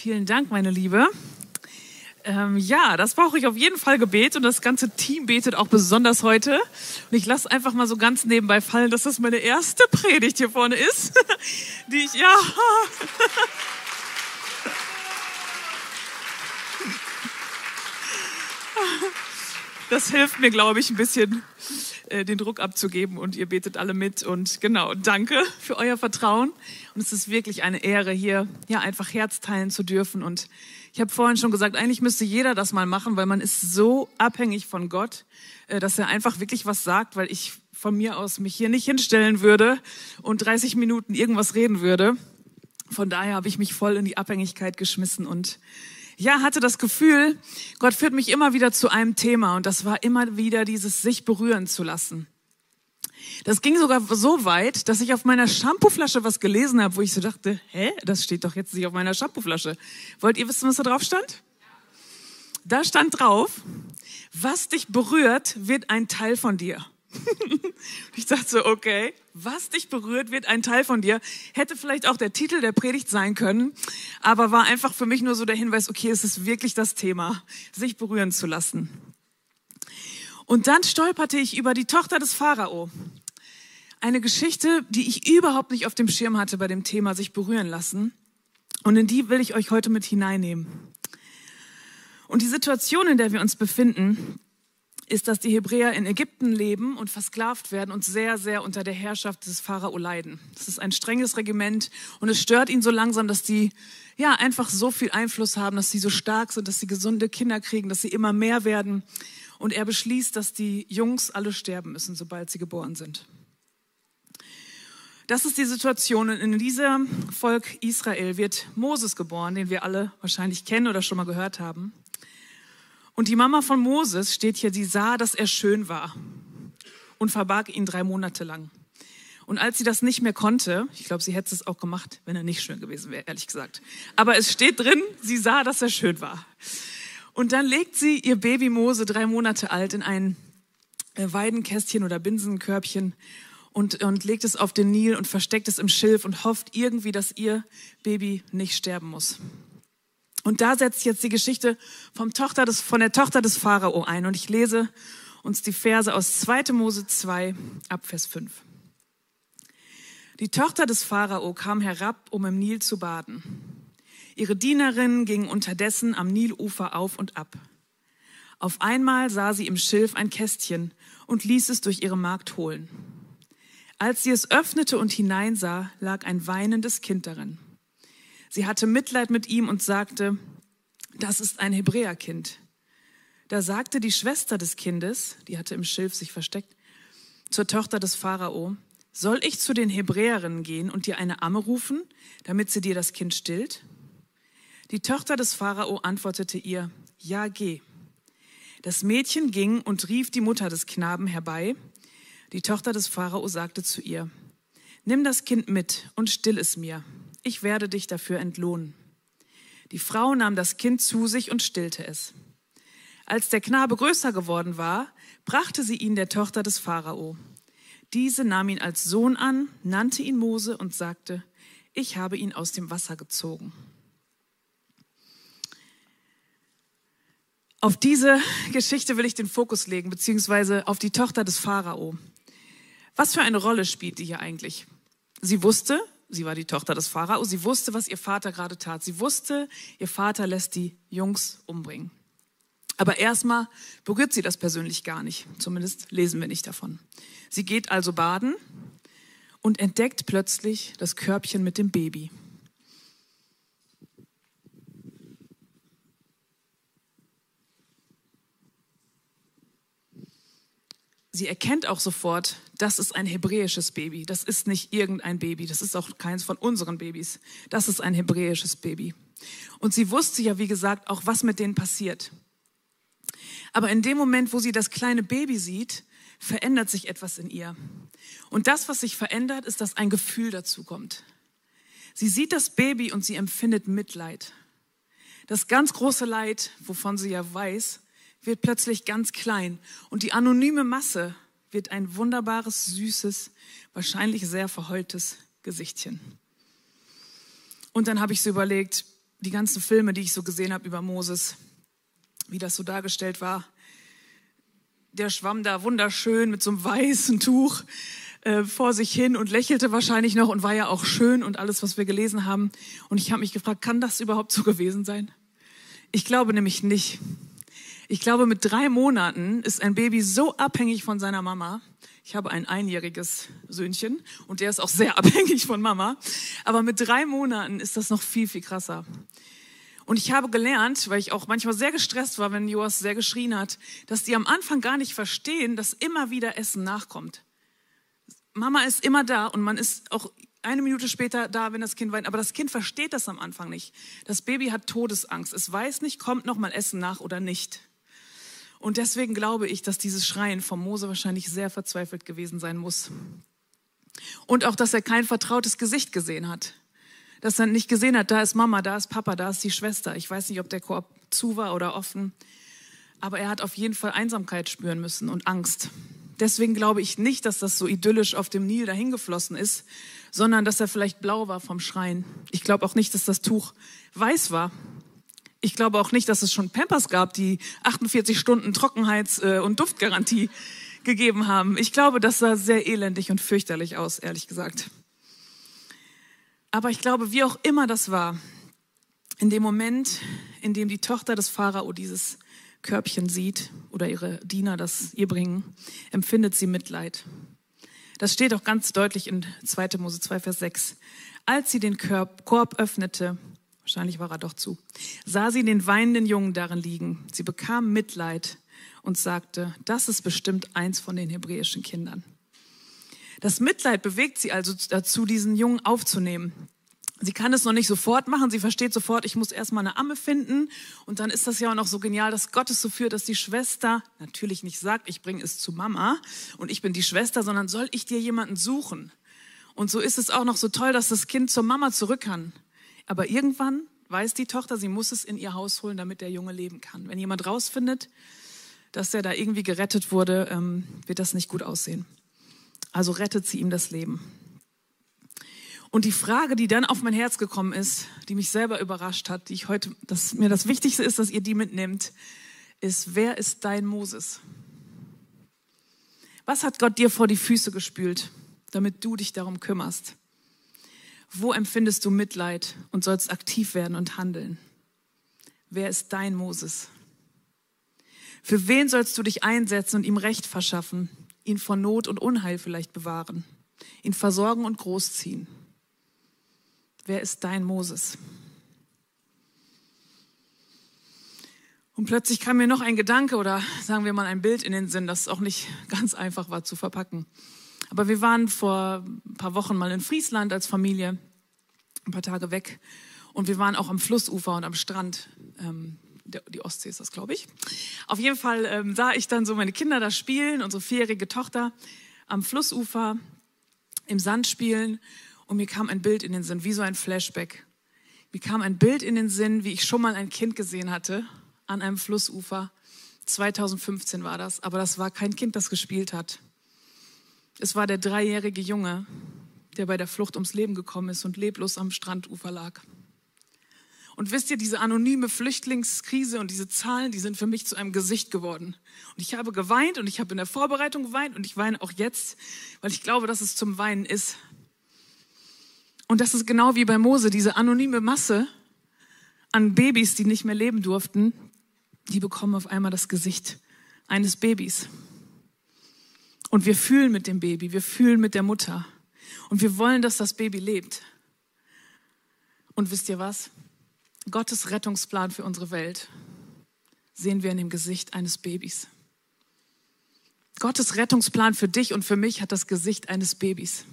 Vielen Dank, meine Liebe. Ähm, ja, das brauche ich auf jeden Fall Gebet und das ganze Team betet auch besonders heute. Und ich lasse einfach mal so ganz nebenbei fallen, dass das meine erste Predigt hier vorne ist, die ich, ja. Das hilft mir, glaube ich, ein bisschen äh, den Druck abzugeben und ihr betet alle mit und genau, danke für euer Vertrauen und es ist wirklich eine Ehre hier ja einfach Herz teilen zu dürfen und ich habe vorhin schon gesagt, eigentlich müsste jeder das mal machen, weil man ist so abhängig von Gott, äh, dass er einfach wirklich was sagt, weil ich von mir aus mich hier nicht hinstellen würde und 30 Minuten irgendwas reden würde. Von daher habe ich mich voll in die Abhängigkeit geschmissen und ja, hatte das Gefühl, Gott führt mich immer wieder zu einem Thema und das war immer wieder dieses sich berühren zu lassen. Das ging sogar so weit, dass ich auf meiner Shampooflasche was gelesen habe, wo ich so dachte, hä, das steht doch jetzt nicht auf meiner Shampooflasche. Wollt ihr wissen, was da drauf stand? Da stand drauf, was dich berührt, wird ein Teil von dir. ich dachte so, okay, was dich berührt, wird ein Teil von dir. Hätte vielleicht auch der Titel der Predigt sein können, aber war einfach für mich nur so der Hinweis, okay, es ist wirklich das Thema, sich berühren zu lassen. Und dann stolperte ich über die Tochter des Pharao. Eine Geschichte, die ich überhaupt nicht auf dem Schirm hatte bei dem Thema sich berühren lassen. Und in die will ich euch heute mit hineinnehmen. Und die Situation, in der wir uns befinden, ist, dass die Hebräer in Ägypten leben und versklavt werden und sehr, sehr unter der Herrschaft des Pharao leiden. Das ist ein strenges Regiment und es stört ihn so langsam, dass die ja einfach so viel Einfluss haben, dass sie so stark sind, dass sie gesunde Kinder kriegen, dass sie immer mehr werden. Und er beschließt, dass die Jungs alle sterben müssen, sobald sie geboren sind. Das ist die Situation. Und in diesem Volk Israel wird Moses geboren, den wir alle wahrscheinlich kennen oder schon mal gehört haben. Und die Mama von Moses steht hier, sie sah, dass er schön war und verbarg ihn drei Monate lang. Und als sie das nicht mehr konnte, ich glaube, sie hätte es auch gemacht, wenn er nicht schön gewesen wäre, ehrlich gesagt. Aber es steht drin, sie sah, dass er schön war. Und dann legt sie ihr Baby Mose, drei Monate alt, in ein äh, Weidenkästchen oder Binsenkörbchen und, und legt es auf den Nil und versteckt es im Schilf und hofft irgendwie, dass ihr Baby nicht sterben muss. Und da setzt jetzt die Geschichte vom Tochter des, von der Tochter des Pharao ein. Und ich lese uns die Verse aus 2. Mose 2 ab Vers 5. Die Tochter des Pharao kam herab, um im Nil zu baden. Ihre Dienerinnen gingen unterdessen am Nilufer auf und ab. Auf einmal sah sie im Schilf ein Kästchen und ließ es durch ihre Magd holen. Als sie es öffnete und hineinsah, lag ein weinendes Kind darin. Sie hatte Mitleid mit ihm und sagte, das ist ein Hebräerkind. Da sagte die Schwester des Kindes, die hatte im Schilf sich versteckt, zur Tochter des Pharao, soll ich zu den Hebräerinnen gehen und dir eine Amme rufen, damit sie dir das Kind stillt? Die Tochter des Pharao antwortete ihr, ja, geh. Das Mädchen ging und rief die Mutter des Knaben herbei. Die Tochter des Pharao sagte zu ihr, nimm das Kind mit und still es mir ich werde dich dafür entlohnen. Die Frau nahm das Kind zu sich und stillte es. Als der Knabe größer geworden war, brachte sie ihn der Tochter des Pharao. Diese nahm ihn als Sohn an, nannte ihn Mose und sagte, ich habe ihn aus dem Wasser gezogen. Auf diese Geschichte will ich den Fokus legen, beziehungsweise auf die Tochter des Pharao. Was für eine Rolle spielt die hier eigentlich? Sie wusste, Sie war die Tochter des Pharao. Sie wusste, was ihr Vater gerade tat. Sie wusste, ihr Vater lässt die Jungs umbringen. Aber erstmal berührt sie das persönlich gar nicht. Zumindest lesen wir nicht davon. Sie geht also baden und entdeckt plötzlich das Körbchen mit dem Baby. Sie erkennt auch sofort, das ist ein hebräisches Baby. Das ist nicht irgendein Baby. Das ist auch keins von unseren Babys. Das ist ein hebräisches Baby. Und sie wusste ja, wie gesagt, auch, was mit denen passiert. Aber in dem Moment, wo sie das kleine Baby sieht, verändert sich etwas in ihr. Und das, was sich verändert, ist, dass ein Gefühl dazu kommt. Sie sieht das Baby und sie empfindet Mitleid. Das ganz große Leid, wovon sie ja weiß, wird plötzlich ganz klein und die anonyme Masse wird ein wunderbares, süßes, wahrscheinlich sehr verheultes Gesichtchen. Und dann habe ich so überlegt, die ganzen Filme, die ich so gesehen habe über Moses, wie das so dargestellt war. Der schwamm da wunderschön mit so einem weißen Tuch äh, vor sich hin und lächelte wahrscheinlich noch und war ja auch schön und alles, was wir gelesen haben. Und ich habe mich gefragt, kann das überhaupt so gewesen sein? Ich glaube nämlich nicht. Ich glaube, mit drei Monaten ist ein Baby so abhängig von seiner Mama. Ich habe ein einjähriges Söhnchen und der ist auch sehr abhängig von Mama. Aber mit drei Monaten ist das noch viel, viel krasser. Und ich habe gelernt, weil ich auch manchmal sehr gestresst war, wenn Joas sehr geschrien hat, dass die am Anfang gar nicht verstehen, dass immer wieder Essen nachkommt. Mama ist immer da und man ist auch eine Minute später da, wenn das Kind weint. Aber das Kind versteht das am Anfang nicht. Das Baby hat Todesangst. Es weiß nicht, kommt noch mal Essen nach oder nicht. Und deswegen glaube ich, dass dieses Schreien von Mose wahrscheinlich sehr verzweifelt gewesen sein muss. Und auch, dass er kein vertrautes Gesicht gesehen hat dass er nicht gesehen hat, da ist Mama, da ist Papa, da ist die Schwester. Ich weiß nicht, ob der Korb zu war oder offen, aber er hat auf jeden Fall Einsamkeit spüren müssen und Angst. Deswegen glaube ich nicht, dass das so idyllisch auf dem Nil dahingeflossen ist, sondern dass er vielleicht blau war vom Schreien. Ich glaube auch nicht, dass das Tuch weiß war. Ich glaube auch nicht, dass es schon Pampers gab, die 48 Stunden Trockenheits- äh, und Duftgarantie gegeben haben. Ich glaube, das sah sehr elendig und fürchterlich aus, ehrlich gesagt. Aber ich glaube, wie auch immer das war, in dem Moment, in dem die Tochter des Pharao dieses Körbchen sieht oder ihre Diener das ihr bringen, empfindet sie Mitleid. Das steht auch ganz deutlich in 2. Mose 2, Vers 6. Als sie den Korb, Korb öffnete, wahrscheinlich war er doch zu, sah sie den weinenden Jungen darin liegen. Sie bekam Mitleid und sagte, das ist bestimmt eins von den hebräischen Kindern. Das Mitleid bewegt sie also dazu, diesen Jungen aufzunehmen. Sie kann es noch nicht sofort machen. Sie versteht sofort, ich muss erstmal eine Amme finden. Und dann ist das ja auch noch so genial, dass Gott es so führt, dass die Schwester natürlich nicht sagt, ich bringe es zu Mama und ich bin die Schwester, sondern soll ich dir jemanden suchen? Und so ist es auch noch so toll, dass das Kind zur Mama zurück kann. Aber irgendwann weiß die Tochter, sie muss es in ihr Haus holen, damit der Junge leben kann. Wenn jemand rausfindet, dass er da irgendwie gerettet wurde, ähm, wird das nicht gut aussehen. Also rettet sie ihm das Leben. Und die Frage, die dann auf mein Herz gekommen ist, die mich selber überrascht hat, die ich heute, dass mir das Wichtigste ist, dass ihr die mitnehmt, ist, wer ist dein Moses? Was hat Gott dir vor die Füße gespült, damit du dich darum kümmerst? Wo empfindest du Mitleid und sollst aktiv werden und handeln? Wer ist dein Moses? Für wen sollst du dich einsetzen und ihm Recht verschaffen? ihn vor Not und Unheil vielleicht bewahren, ihn versorgen und großziehen. Wer ist dein Moses? Und plötzlich kam mir noch ein Gedanke oder sagen wir mal ein Bild in den Sinn, das auch nicht ganz einfach war zu verpacken. Aber wir waren vor ein paar Wochen mal in Friesland als Familie, ein paar Tage weg. Und wir waren auch am Flussufer und am Strand. Ähm, die Ostsee ist das, glaube ich. Auf jeden Fall ähm, sah ich dann so meine Kinder da spielen, unsere vierjährige Tochter am Flussufer im Sand spielen und mir kam ein Bild in den Sinn, wie so ein Flashback. Mir kam ein Bild in den Sinn, wie ich schon mal ein Kind gesehen hatte an einem Flussufer. 2015 war das, aber das war kein Kind, das gespielt hat. Es war der dreijährige Junge, der bei der Flucht ums Leben gekommen ist und leblos am Strandufer lag. Und wisst ihr, diese anonyme Flüchtlingskrise und diese Zahlen, die sind für mich zu einem Gesicht geworden. Und ich habe geweint und ich habe in der Vorbereitung geweint und ich weine auch jetzt, weil ich glaube, dass es zum Weinen ist. Und das ist genau wie bei Mose, diese anonyme Masse an Babys, die nicht mehr leben durften, die bekommen auf einmal das Gesicht eines Babys. Und wir fühlen mit dem Baby, wir fühlen mit der Mutter. Und wir wollen, dass das Baby lebt. Und wisst ihr was? Gottes Rettungsplan für unsere Welt sehen wir in dem Gesicht eines Babys. Gottes Rettungsplan für dich und für mich hat das Gesicht eines Babys,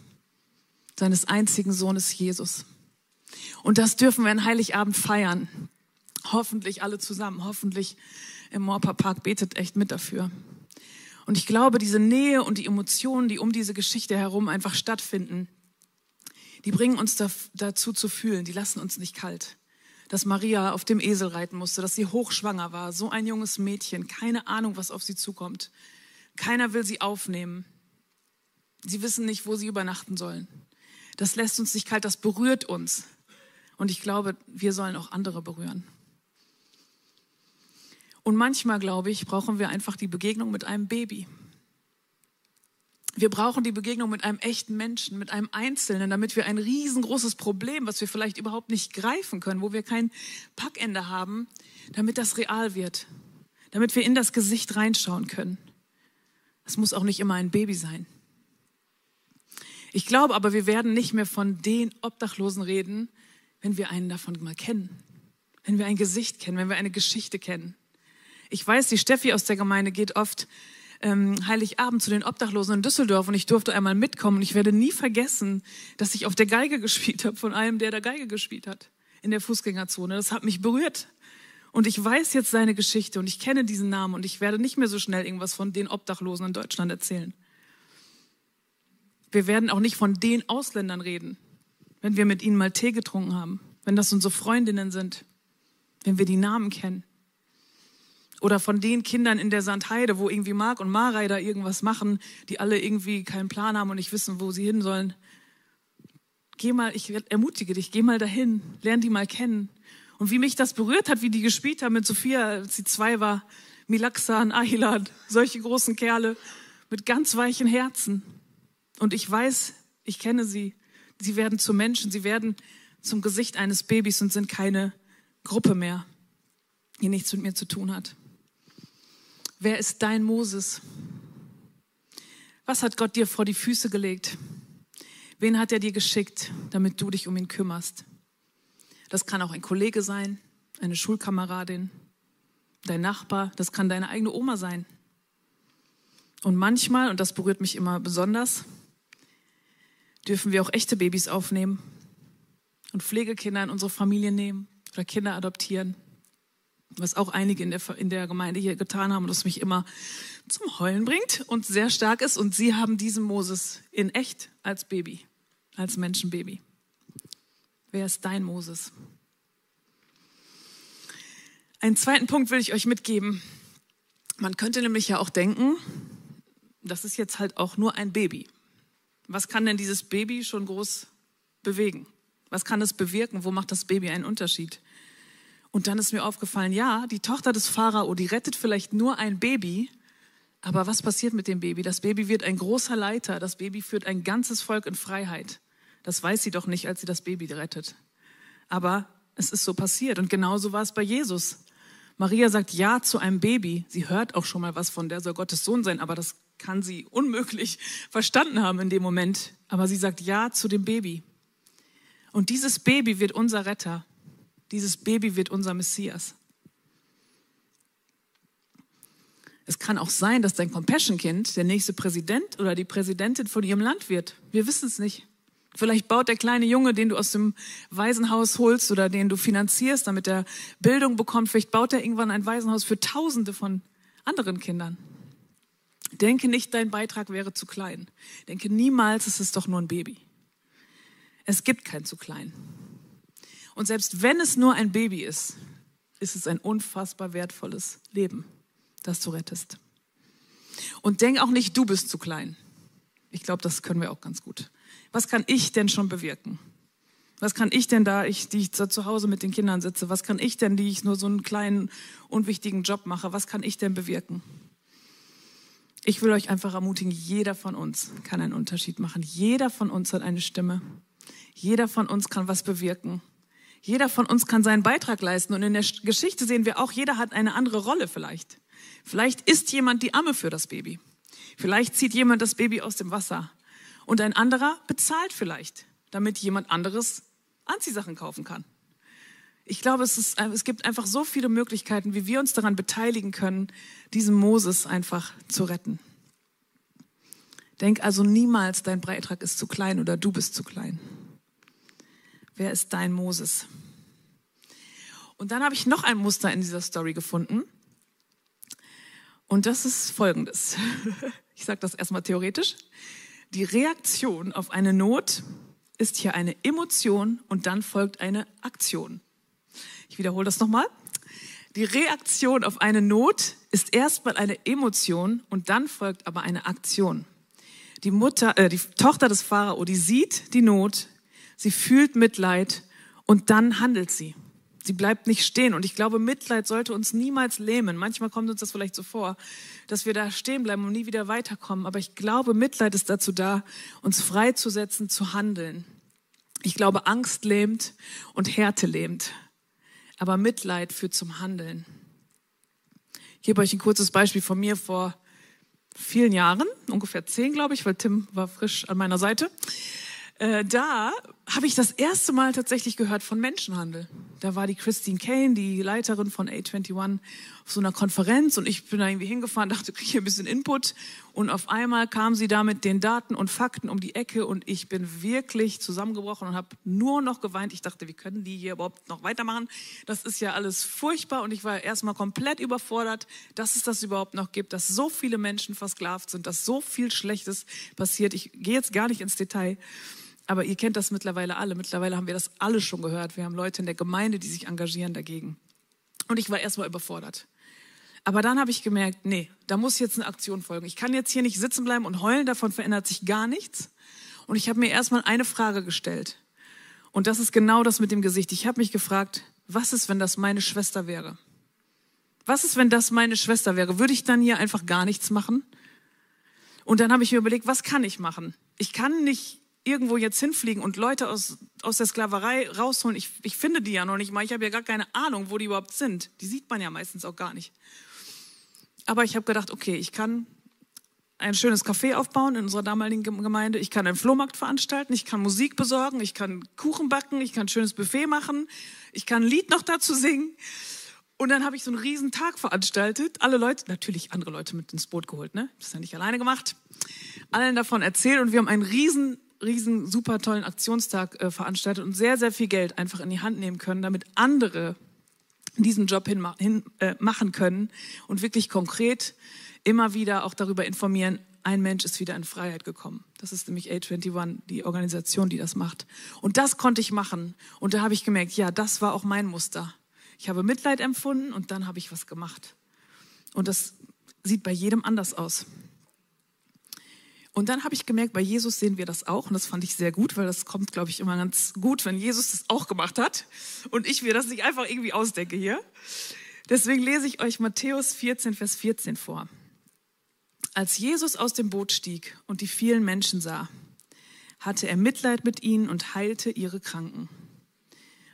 seines einzigen Sohnes Jesus. Und das dürfen wir an Heiligabend feiern. Hoffentlich alle zusammen, hoffentlich im Morpa Park betet echt mit dafür. Und ich glaube, diese Nähe und die Emotionen, die um diese Geschichte herum einfach stattfinden, die bringen uns dazu zu fühlen, die lassen uns nicht kalt dass Maria auf dem Esel reiten musste, dass sie hochschwanger war, so ein junges Mädchen, keine Ahnung, was auf sie zukommt. Keiner will sie aufnehmen. Sie wissen nicht, wo sie übernachten sollen. Das lässt uns nicht kalt, das berührt uns. Und ich glaube, wir sollen auch andere berühren. Und manchmal, glaube ich, brauchen wir einfach die Begegnung mit einem Baby. Wir brauchen die Begegnung mit einem echten Menschen, mit einem Einzelnen, damit wir ein riesengroßes Problem, was wir vielleicht überhaupt nicht greifen können, wo wir kein Packende haben, damit das real wird, damit wir in das Gesicht reinschauen können. Es muss auch nicht immer ein Baby sein. Ich glaube aber, wir werden nicht mehr von den Obdachlosen reden, wenn wir einen davon mal kennen, wenn wir ein Gesicht kennen, wenn wir eine Geschichte kennen. Ich weiß, die Steffi aus der Gemeinde geht oft ähm, Heiligabend zu den Obdachlosen in Düsseldorf und ich durfte einmal mitkommen und ich werde nie vergessen, dass ich auf der Geige gespielt habe von einem, der da Geige gespielt hat in der Fußgängerzone. Das hat mich berührt. Und ich weiß jetzt seine Geschichte und ich kenne diesen Namen und ich werde nicht mehr so schnell irgendwas von den Obdachlosen in Deutschland erzählen. Wir werden auch nicht von den Ausländern reden, wenn wir mit ihnen mal Tee getrunken haben, wenn das unsere Freundinnen sind, wenn wir die Namen kennen. Oder von den Kindern in der Sandheide, wo irgendwie Mark und Marei da irgendwas machen, die alle irgendwie keinen Plan haben und nicht wissen, wo sie hin sollen. Geh mal, ich ermutige dich, geh mal dahin, lern die mal kennen. Und wie mich das berührt hat, wie die gespielt haben mit Sophia, als sie zwei war, Milaxan, Ahilan, solche großen Kerle mit ganz weichen Herzen. Und ich weiß, ich kenne sie. Sie werden zu Menschen, sie werden zum Gesicht eines Babys und sind keine Gruppe mehr, die nichts mit mir zu tun hat. Wer ist dein Moses? Was hat Gott dir vor die Füße gelegt? Wen hat er dir geschickt, damit du dich um ihn kümmerst? Das kann auch ein Kollege sein, eine Schulkameradin, dein Nachbar, das kann deine eigene Oma sein. Und manchmal, und das berührt mich immer besonders, dürfen wir auch echte Babys aufnehmen und Pflegekinder in unsere Familie nehmen oder Kinder adoptieren was auch einige in der, in der Gemeinde hier getan haben das mich immer zum Heulen bringt und sehr stark ist. Und sie haben diesen Moses in echt als Baby, als Menschenbaby. Wer ist dein Moses? Einen zweiten Punkt will ich euch mitgeben. Man könnte nämlich ja auch denken, das ist jetzt halt auch nur ein Baby. Was kann denn dieses Baby schon groß bewegen? Was kann es bewirken? Wo macht das Baby einen Unterschied? Und dann ist mir aufgefallen, ja, die Tochter des Pharao, die rettet vielleicht nur ein Baby, aber was passiert mit dem Baby? Das Baby wird ein großer Leiter, das Baby führt ein ganzes Volk in Freiheit. Das weiß sie doch nicht, als sie das Baby rettet. Aber es ist so passiert und genauso war es bei Jesus. Maria sagt Ja zu einem Baby. Sie hört auch schon mal was von, der soll Gottes Sohn sein, aber das kann sie unmöglich verstanden haben in dem Moment. Aber sie sagt Ja zu dem Baby. Und dieses Baby wird unser Retter. Dieses Baby wird unser Messias. Es kann auch sein, dass dein Compassion-Kind der nächste Präsident oder die Präsidentin von ihrem Land wird. Wir wissen es nicht. Vielleicht baut der kleine Junge, den du aus dem Waisenhaus holst oder den du finanzierst, damit er Bildung bekommt, vielleicht baut er irgendwann ein Waisenhaus für Tausende von anderen Kindern. Denke nicht, dein Beitrag wäre zu klein. Denke niemals, es ist doch nur ein Baby. Es gibt kein zu klein. Und selbst wenn es nur ein Baby ist, ist es ein unfassbar wertvolles Leben, das du rettest. Und denk auch nicht, du bist zu klein. Ich glaube, das können wir auch ganz gut. Was kann ich denn schon bewirken? Was kann ich denn da, ich, die ich zu Hause mit den Kindern sitze, was kann ich denn, die ich nur so einen kleinen, unwichtigen Job mache, was kann ich denn bewirken? Ich will euch einfach ermutigen, jeder von uns kann einen Unterschied machen. Jeder von uns hat eine Stimme. Jeder von uns kann was bewirken. Jeder von uns kann seinen Beitrag leisten. Und in der Geschichte sehen wir auch, jeder hat eine andere Rolle vielleicht. Vielleicht ist jemand die Amme für das Baby. Vielleicht zieht jemand das Baby aus dem Wasser. Und ein anderer bezahlt vielleicht, damit jemand anderes Anziehsachen kaufen kann. Ich glaube, es, ist, es gibt einfach so viele Möglichkeiten, wie wir uns daran beteiligen können, diesen Moses einfach zu retten. Denk also niemals, dein Beitrag ist zu klein oder du bist zu klein. Wer ist dein Moses? Und dann habe ich noch ein Muster in dieser Story gefunden. Und das ist folgendes. Ich sage das erstmal theoretisch. Die Reaktion auf eine Not ist hier eine Emotion und dann folgt eine Aktion. Ich wiederhole das nochmal. Die Reaktion auf eine Not ist erstmal eine Emotion und dann folgt aber eine Aktion. Die Mutter, äh, die Tochter des Pharao, die sieht die Not, Sie fühlt Mitleid Und dann handelt sie. Sie bleibt nicht stehen. Und ich glaube, Mitleid sollte uns niemals lähmen. Manchmal kommt uns das vielleicht so vor, dass wir da stehen bleiben und nie wieder weiterkommen. Aber ich glaube, Mitleid ist dazu da, uns freizusetzen, zu handeln. Ich glaube, Angst lähmt und Härte lähmt. Aber Mitleid führt zum Handeln. Ich gebe euch ein kurzes Beispiel von mir vor vielen Jahren, ungefähr zehn, glaube ich, weil Tim war frisch an meiner Seite. Äh, da habe ich das erste Mal tatsächlich gehört von Menschenhandel. Da war die Christine Kane, die Leiterin von A21, auf so einer Konferenz und ich bin da irgendwie hingefahren, dachte, kriege hier ein bisschen Input und auf einmal kam sie da mit den Daten und Fakten um die Ecke und ich bin wirklich zusammengebrochen und habe nur noch geweint. Ich dachte, wie können die hier überhaupt noch weitermachen? Das ist ja alles furchtbar und ich war erstmal komplett überfordert, dass es das überhaupt noch gibt, dass so viele Menschen versklavt sind, dass so viel Schlechtes passiert. Ich gehe jetzt gar nicht ins Detail. Aber ihr kennt das mittlerweile alle. Mittlerweile haben wir das alle schon gehört. Wir haben Leute in der Gemeinde, die sich engagieren dagegen. Und ich war erstmal überfordert. Aber dann habe ich gemerkt, nee, da muss jetzt eine Aktion folgen. Ich kann jetzt hier nicht sitzen bleiben und heulen, davon verändert sich gar nichts. Und ich habe mir erstmal eine Frage gestellt. Und das ist genau das mit dem Gesicht. Ich habe mich gefragt, was ist, wenn das meine Schwester wäre? Was ist, wenn das meine Schwester wäre? Würde ich dann hier einfach gar nichts machen? Und dann habe ich mir überlegt, was kann ich machen? Ich kann nicht irgendwo jetzt hinfliegen und Leute aus, aus der Sklaverei rausholen, ich, ich finde die ja noch nicht mal. Ich habe ja gar keine Ahnung, wo die überhaupt sind. Die sieht man ja meistens auch gar nicht. Aber ich habe gedacht, okay, ich kann ein schönes Café aufbauen in unserer damaligen Gemeinde. Ich kann einen Flohmarkt veranstalten, ich kann Musik besorgen, ich kann Kuchen backen, ich kann ein schönes Buffet machen, ich kann ein Lied noch dazu singen. Und dann habe ich so einen riesen Tag veranstaltet. Alle Leute, natürlich andere Leute mit ins Boot geholt, ne? Das ist ja nicht alleine gemacht. Allen davon erzählt und wir haben einen riesen riesen super tollen Aktionstag äh, veranstaltet und sehr, sehr viel Geld einfach in die Hand nehmen können, damit andere diesen Job hin, hin äh, machen können und wirklich konkret immer wieder auch darüber informieren, ein Mensch ist wieder in Freiheit gekommen. Das ist nämlich A21, die Organisation, die das macht. Und das konnte ich machen. Und da habe ich gemerkt, ja, das war auch mein Muster. Ich habe Mitleid empfunden und dann habe ich was gemacht. Und das sieht bei jedem anders aus. Und dann habe ich gemerkt, bei Jesus sehen wir das auch. Und das fand ich sehr gut, weil das kommt, glaube ich, immer ganz gut, wenn Jesus das auch gemacht hat. Und ich mir das nicht einfach irgendwie ausdenke hier. Deswegen lese ich euch Matthäus 14, Vers 14 vor. Als Jesus aus dem Boot stieg und die vielen Menschen sah, hatte er Mitleid mit ihnen und heilte ihre Kranken.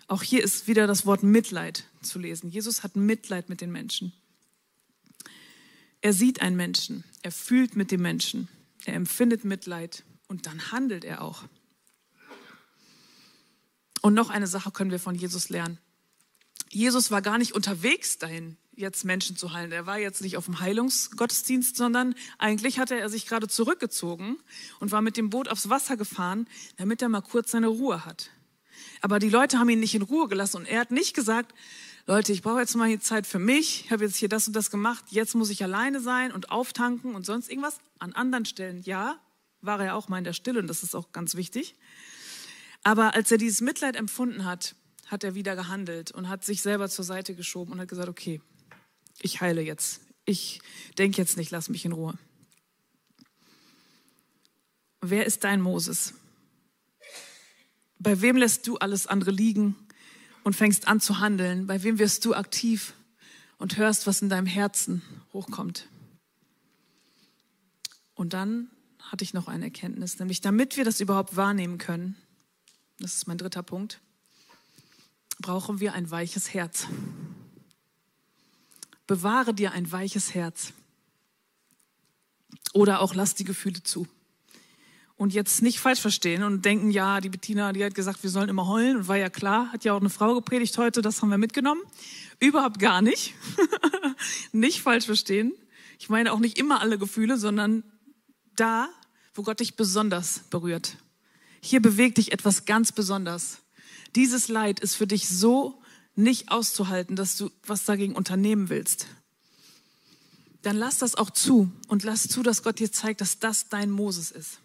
Auch hier ist wieder das Wort Mitleid zu lesen. Jesus hat Mitleid mit den Menschen. Er sieht einen Menschen, er fühlt mit dem Menschen. Er empfindet Mitleid und dann handelt er auch. Und noch eine Sache können wir von Jesus lernen. Jesus war gar nicht unterwegs dahin, jetzt Menschen zu heilen. Er war jetzt nicht auf dem Heilungsgottesdienst, sondern eigentlich hatte er sich gerade zurückgezogen und war mit dem Boot aufs Wasser gefahren, damit er mal kurz seine Ruhe hat. Aber die Leute haben ihn nicht in Ruhe gelassen und er hat nicht gesagt, Leute, ich brauche jetzt mal hier Zeit für mich, ich habe jetzt hier das und das gemacht, jetzt muss ich alleine sein und auftanken und sonst irgendwas. An anderen Stellen, ja, war er auch mal in der Stille und das ist auch ganz wichtig. Aber als er dieses Mitleid empfunden hat, hat er wieder gehandelt und hat sich selber zur Seite geschoben und hat gesagt, okay, ich heile jetzt. Ich denke jetzt nicht, lass mich in Ruhe. Wer ist dein Moses? Bei wem lässt du alles andere liegen und fängst an zu handeln? Bei wem wirst du aktiv und hörst, was in deinem Herzen hochkommt? Und dann hatte ich noch eine Erkenntnis, nämlich damit wir das überhaupt wahrnehmen können, das ist mein dritter Punkt, brauchen wir ein weiches Herz. Bewahre dir ein weiches Herz. Oder auch lass die Gefühle zu und jetzt nicht falsch verstehen und denken, ja, die Bettina, die hat gesagt, wir sollen immer heulen und war ja klar, hat ja auch eine Frau gepredigt heute, das haben wir mitgenommen. Überhaupt gar nicht. nicht falsch verstehen. Ich meine auch nicht immer alle Gefühle, sondern da, wo Gott dich besonders berührt. Hier bewegt dich etwas ganz besonders. Dieses Leid ist für dich so nicht auszuhalten, dass du was dagegen unternehmen willst. Dann lass das auch zu und lass zu, dass Gott dir zeigt, dass das dein Moses ist.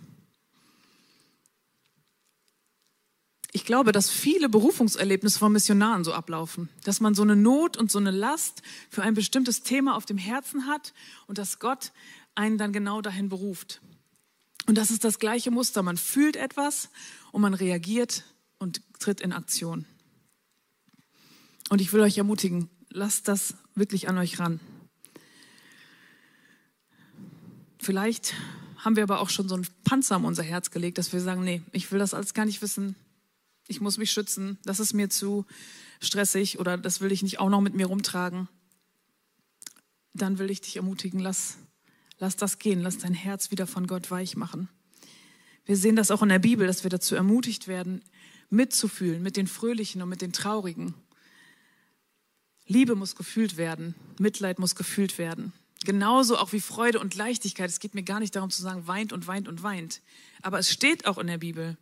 Ich glaube, dass viele Berufungserlebnisse von Missionaren so ablaufen, dass man so eine Not und so eine Last für ein bestimmtes Thema auf dem Herzen hat und dass Gott einen dann genau dahin beruft. Und das ist das gleiche Muster. Man fühlt etwas und man reagiert und tritt in Aktion. Und ich will euch ermutigen, lasst das wirklich an euch ran. Vielleicht haben wir aber auch schon so einen Panzer um unser Herz gelegt, dass wir sagen, nee, ich will das alles gar nicht wissen. Ich muss mich schützen. Das ist mir zu stressig oder das will ich nicht auch noch mit mir rumtragen. Dann will ich dich ermutigen, lass, lass das gehen. Lass dein Herz wieder von Gott weich machen. Wir sehen das auch in der Bibel, dass wir dazu ermutigt werden, mitzufühlen mit den Fröhlichen und mit den Traurigen. Liebe muss gefühlt werden, Mitleid muss gefühlt werden. Genauso auch wie Freude und Leichtigkeit. Es geht mir gar nicht darum zu sagen, weint und weint und weint. Aber es steht auch in der Bibel,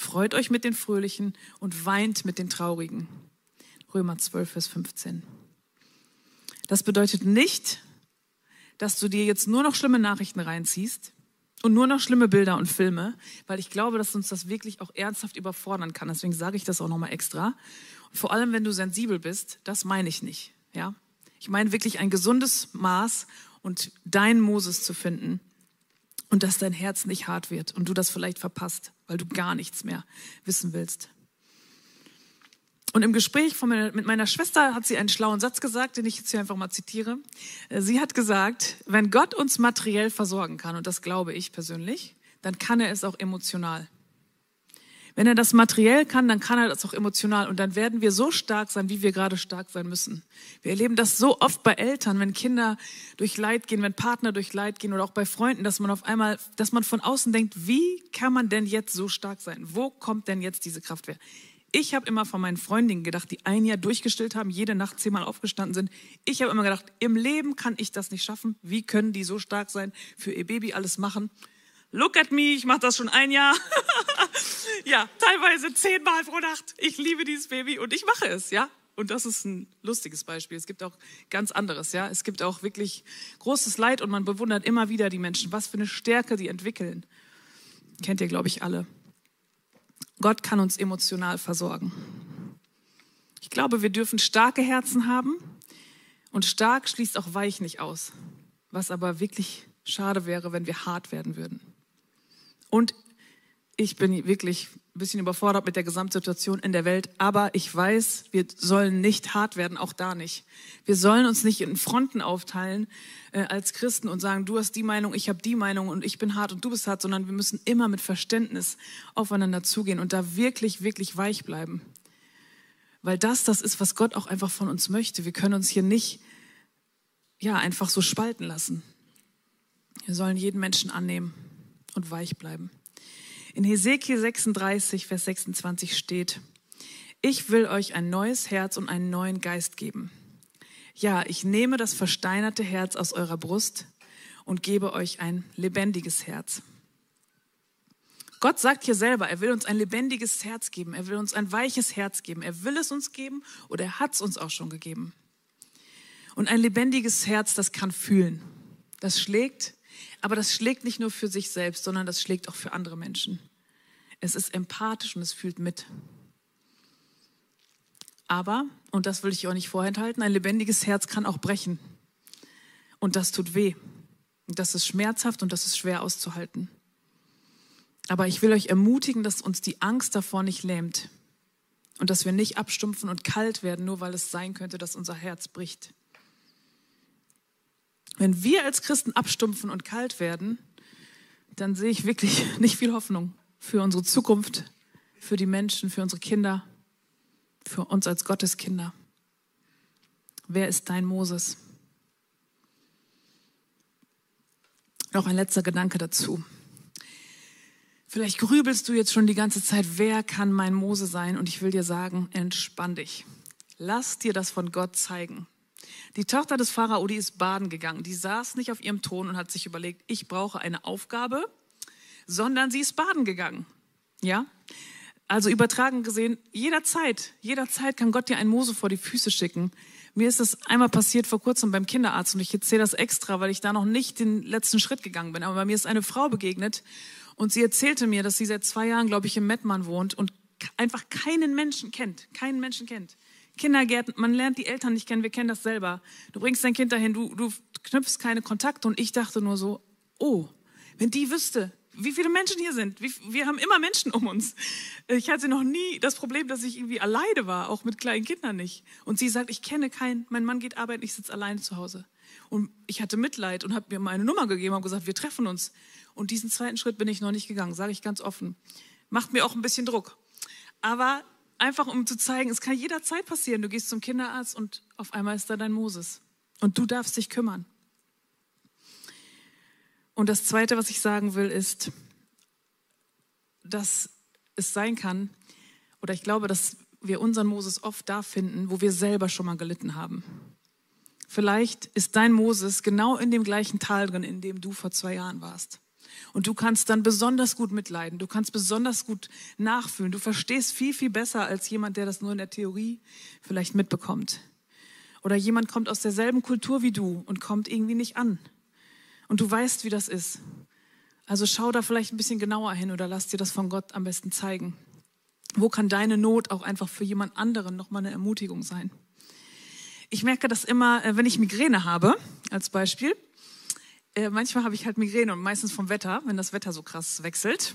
freut euch mit den Fröhlichen und weint mit den Traurigen. Römer 12, Vers 15. Das bedeutet nicht, dass du dir jetzt nur noch schlimme Nachrichten reinziehst und nur noch schlimme Bilder und Filme, weil ich glaube, dass uns das wirklich auch ernsthaft überfordern kann. Deswegen sage ich das auch nochmal extra. Vor allem, wenn du sensibel bist, das meine ich nicht. Ja? Ich meine wirklich ein gesundes Maß und dein Moses zu finden und dass dein Herz nicht hart wird und du das vielleicht verpasst, weil du gar nichts mehr wissen willst. Und im Gespräch meiner, mit meiner Schwester hat sie einen schlauen Satz gesagt, den ich jetzt hier einfach mal zitiere. Sie hat gesagt, wenn Gott uns materiell versorgen kann, und das glaube ich persönlich, dann kann er es auch emotional. Wenn er das materiell kann, dann kann er das auch emotional. Und dann werden wir so stark sein, wie wir gerade stark sein müssen. Wir erleben das so oft bei Eltern, wenn Kinder durch Leid gehen, wenn Partner durch Leid gehen oder auch bei Freunden, dass man auf einmal, dass man von außen denkt, wie kann man denn jetzt so stark sein? Wo kommt denn jetzt diese Kraft her? Ich habe immer von meinen Freundinnen gedacht, die ein Jahr durchgestillt haben, jede Nacht zehnmal aufgestanden sind. Ich habe immer gedacht, im Leben kann ich das nicht schaffen. Wie können die so stark sein, für ihr Baby alles machen? Look at me, ich mache das schon ein Jahr. ja, teilweise zehnmal pro Nacht. Ich liebe dieses Baby und ich mache es, ja. Und das ist ein lustiges Beispiel. Es gibt auch ganz anderes, ja. Es gibt auch wirklich großes Leid und man bewundert immer wieder die Menschen, was für eine Stärke die entwickeln. Kennt ihr, glaube ich, alle. Gott kann uns emotional versorgen. Ich glaube, wir dürfen starke Herzen haben und stark schließt auch weich nicht aus. Was aber wirklich schade wäre, wenn wir hart werden würden. Und ich bin wirklich ein bisschen überfordert mit der Gesamtsituation in der Welt, aber ich weiß, wir sollen nicht hart werden, auch da nicht. Wir sollen uns nicht in Fronten aufteilen äh, als Christen und sagen, du hast die Meinung, ich habe die Meinung und ich bin hart und du bist hart, sondern wir müssen immer mit Verständnis aufeinander zugehen und da wirklich, wirklich weich bleiben. Weil das, das ist, was Gott auch einfach von uns möchte. Wir können uns hier nicht, ja, einfach so spalten lassen. Wir sollen jeden Menschen annehmen und weich bleiben. In Hesekiel 36, Vers 26 steht, ich will euch ein neues Herz und einen neuen Geist geben. Ja, ich nehme das versteinerte Herz aus eurer Brust und gebe euch ein lebendiges Herz. Gott sagt hier selber, er will uns ein lebendiges Herz geben, er will uns ein weiches Herz geben, er will es uns geben oder er hat es uns auch schon gegeben. Und ein lebendiges Herz, das kann fühlen, das schlägt, aber das schlägt nicht nur für sich selbst, sondern das schlägt auch für andere Menschen. Es ist empathisch und es fühlt mit. Aber, und das will ich auch nicht vorenthalten, ein lebendiges Herz kann auch brechen. Und das tut weh. Und das ist schmerzhaft und das ist schwer auszuhalten. Aber ich will euch ermutigen, dass uns die Angst davor nicht lähmt. Und dass wir nicht abstumpfen und kalt werden, nur weil es sein könnte, dass unser Herz bricht. Wenn wir als Christen abstumpfen und kalt werden, dann sehe ich wirklich nicht viel Hoffnung für unsere Zukunft, für die Menschen, für unsere Kinder, für uns als Gotteskinder. Wer ist dein Moses? Noch ein letzter Gedanke dazu. Vielleicht grübelst du jetzt schon die ganze Zeit, wer kann mein Mose sein? Und ich will dir sagen, entspann dich. Lass dir das von Gott zeigen. Die Tochter des Pharao, die ist baden gegangen. Die saß nicht auf ihrem Thron und hat sich überlegt, ich brauche eine Aufgabe, sondern sie ist baden gegangen. Ja? Also übertragen gesehen, jederzeit, jederzeit kann Gott dir einen Mose vor die Füße schicken. Mir ist das einmal passiert vor kurzem beim Kinderarzt und ich erzähle das extra, weil ich da noch nicht den letzten Schritt gegangen bin. Aber bei mir ist eine Frau begegnet und sie erzählte mir, dass sie seit zwei Jahren, glaube ich, im Mettmann wohnt und einfach keinen Menschen kennt, keinen Menschen kennt. Kindergärten, man lernt die Eltern nicht kennen, wir kennen das selber. Du bringst dein Kind dahin, du, du knüpfst keine Kontakte und ich dachte nur so, oh, wenn die wüsste, wie viele Menschen hier sind. Wir haben immer Menschen um uns. Ich hatte noch nie das Problem, dass ich irgendwie alleine war, auch mit kleinen Kindern nicht. Und sie sagt, ich kenne keinen, mein Mann geht arbeiten, ich sitze alleine zu Hause. Und ich hatte Mitleid und habe mir meine Nummer gegeben und gesagt, wir treffen uns. Und diesen zweiten Schritt bin ich noch nicht gegangen, sage ich ganz offen. Macht mir auch ein bisschen Druck. Aber einfach um zu zeigen, es kann jederzeit passieren. Du gehst zum Kinderarzt und auf einmal ist da dein Moses. Und du darfst dich kümmern. Und das Zweite, was ich sagen will, ist, dass es sein kann, oder ich glaube, dass wir unseren Moses oft da finden, wo wir selber schon mal gelitten haben. Vielleicht ist dein Moses genau in dem gleichen Tal drin, in dem du vor zwei Jahren warst. Und du kannst dann besonders gut mitleiden. Du kannst besonders gut nachfühlen. Du verstehst viel, viel besser als jemand, der das nur in der Theorie vielleicht mitbekommt. Oder jemand kommt aus derselben Kultur wie du und kommt irgendwie nicht an. Und du weißt, wie das ist. Also schau da vielleicht ein bisschen genauer hin oder lass dir das von Gott am besten zeigen. Wo kann deine Not auch einfach für jemand anderen nochmal eine Ermutigung sein? Ich merke das immer, äh, wenn ich Migräne habe, als Beispiel, äh, manchmal habe ich halt Migräne und meistens vom Wetter, wenn das Wetter so krass wechselt.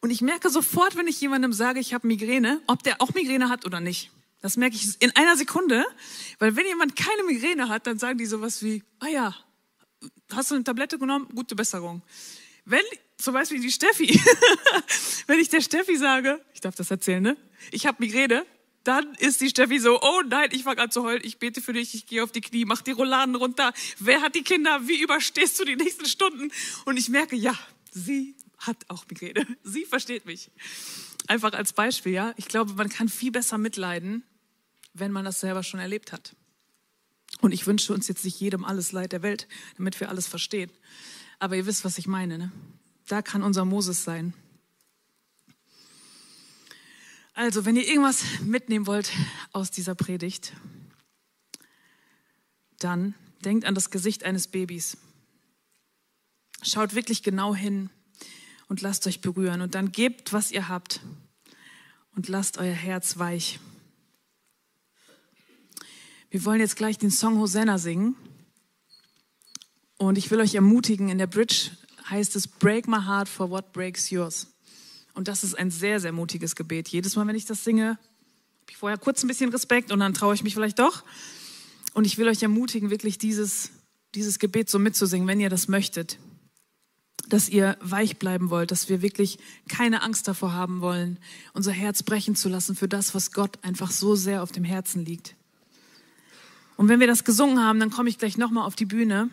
Und ich merke sofort, wenn ich jemandem sage, ich habe Migräne, ob der auch Migräne hat oder nicht. Das merke ich in einer Sekunde, weil wenn jemand keine Migräne hat, dann sagen die sowas wie, ah ja, hast du eine Tablette genommen? Gute Besserung. Wenn, zum Beispiel die Steffi, wenn ich der Steffi sage, ich darf das erzählen, ne? Ich habe Migräne, dann ist die Steffi so, oh nein, ich fange an zu heulen, ich bete für dich, ich gehe auf die Knie, mach die Rolladen runter. Wer hat die Kinder? Wie überstehst du die nächsten Stunden? Und ich merke, ja, sie hat auch Migräne. Sie versteht mich. Einfach als Beispiel, ja. Ich glaube, man kann viel besser mitleiden, wenn man das selber schon erlebt hat. Und ich wünsche uns jetzt nicht jedem alles Leid der Welt, damit wir alles verstehen. Aber ihr wisst, was ich meine. Ne? Da kann unser Moses sein. Also, wenn ihr irgendwas mitnehmen wollt aus dieser Predigt, dann denkt an das Gesicht eines Babys. Schaut wirklich genau hin und lasst euch berühren. Und dann gebt, was ihr habt und lasst euer Herz weich. Wir wollen jetzt gleich den Song Hosanna singen. Und ich will euch ermutigen, in der Bridge heißt es, Break my heart for what breaks yours. Und das ist ein sehr, sehr mutiges Gebet. Jedes Mal, wenn ich das singe, habe ich vorher kurz ein bisschen Respekt und dann traue ich mich vielleicht doch. Und ich will euch ermutigen, wirklich dieses, dieses Gebet so mitzusingen, wenn ihr das möchtet. Dass ihr weich bleiben wollt, dass wir wirklich keine Angst davor haben wollen, unser Herz brechen zu lassen für das, was Gott einfach so sehr auf dem Herzen liegt. Und wenn wir das gesungen haben, dann komme ich gleich nochmal auf die Bühne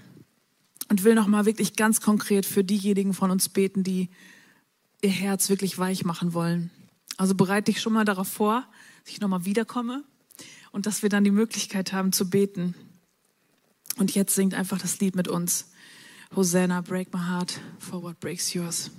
und will nochmal wirklich ganz konkret für diejenigen von uns beten, die ihr Herz wirklich weich machen wollen. Also bereite dich schon mal darauf vor, dass ich nochmal wiederkomme und dass wir dann die Möglichkeit haben zu beten. Und jetzt singt einfach das Lied mit uns. Hosanna, break my heart for what breaks yours.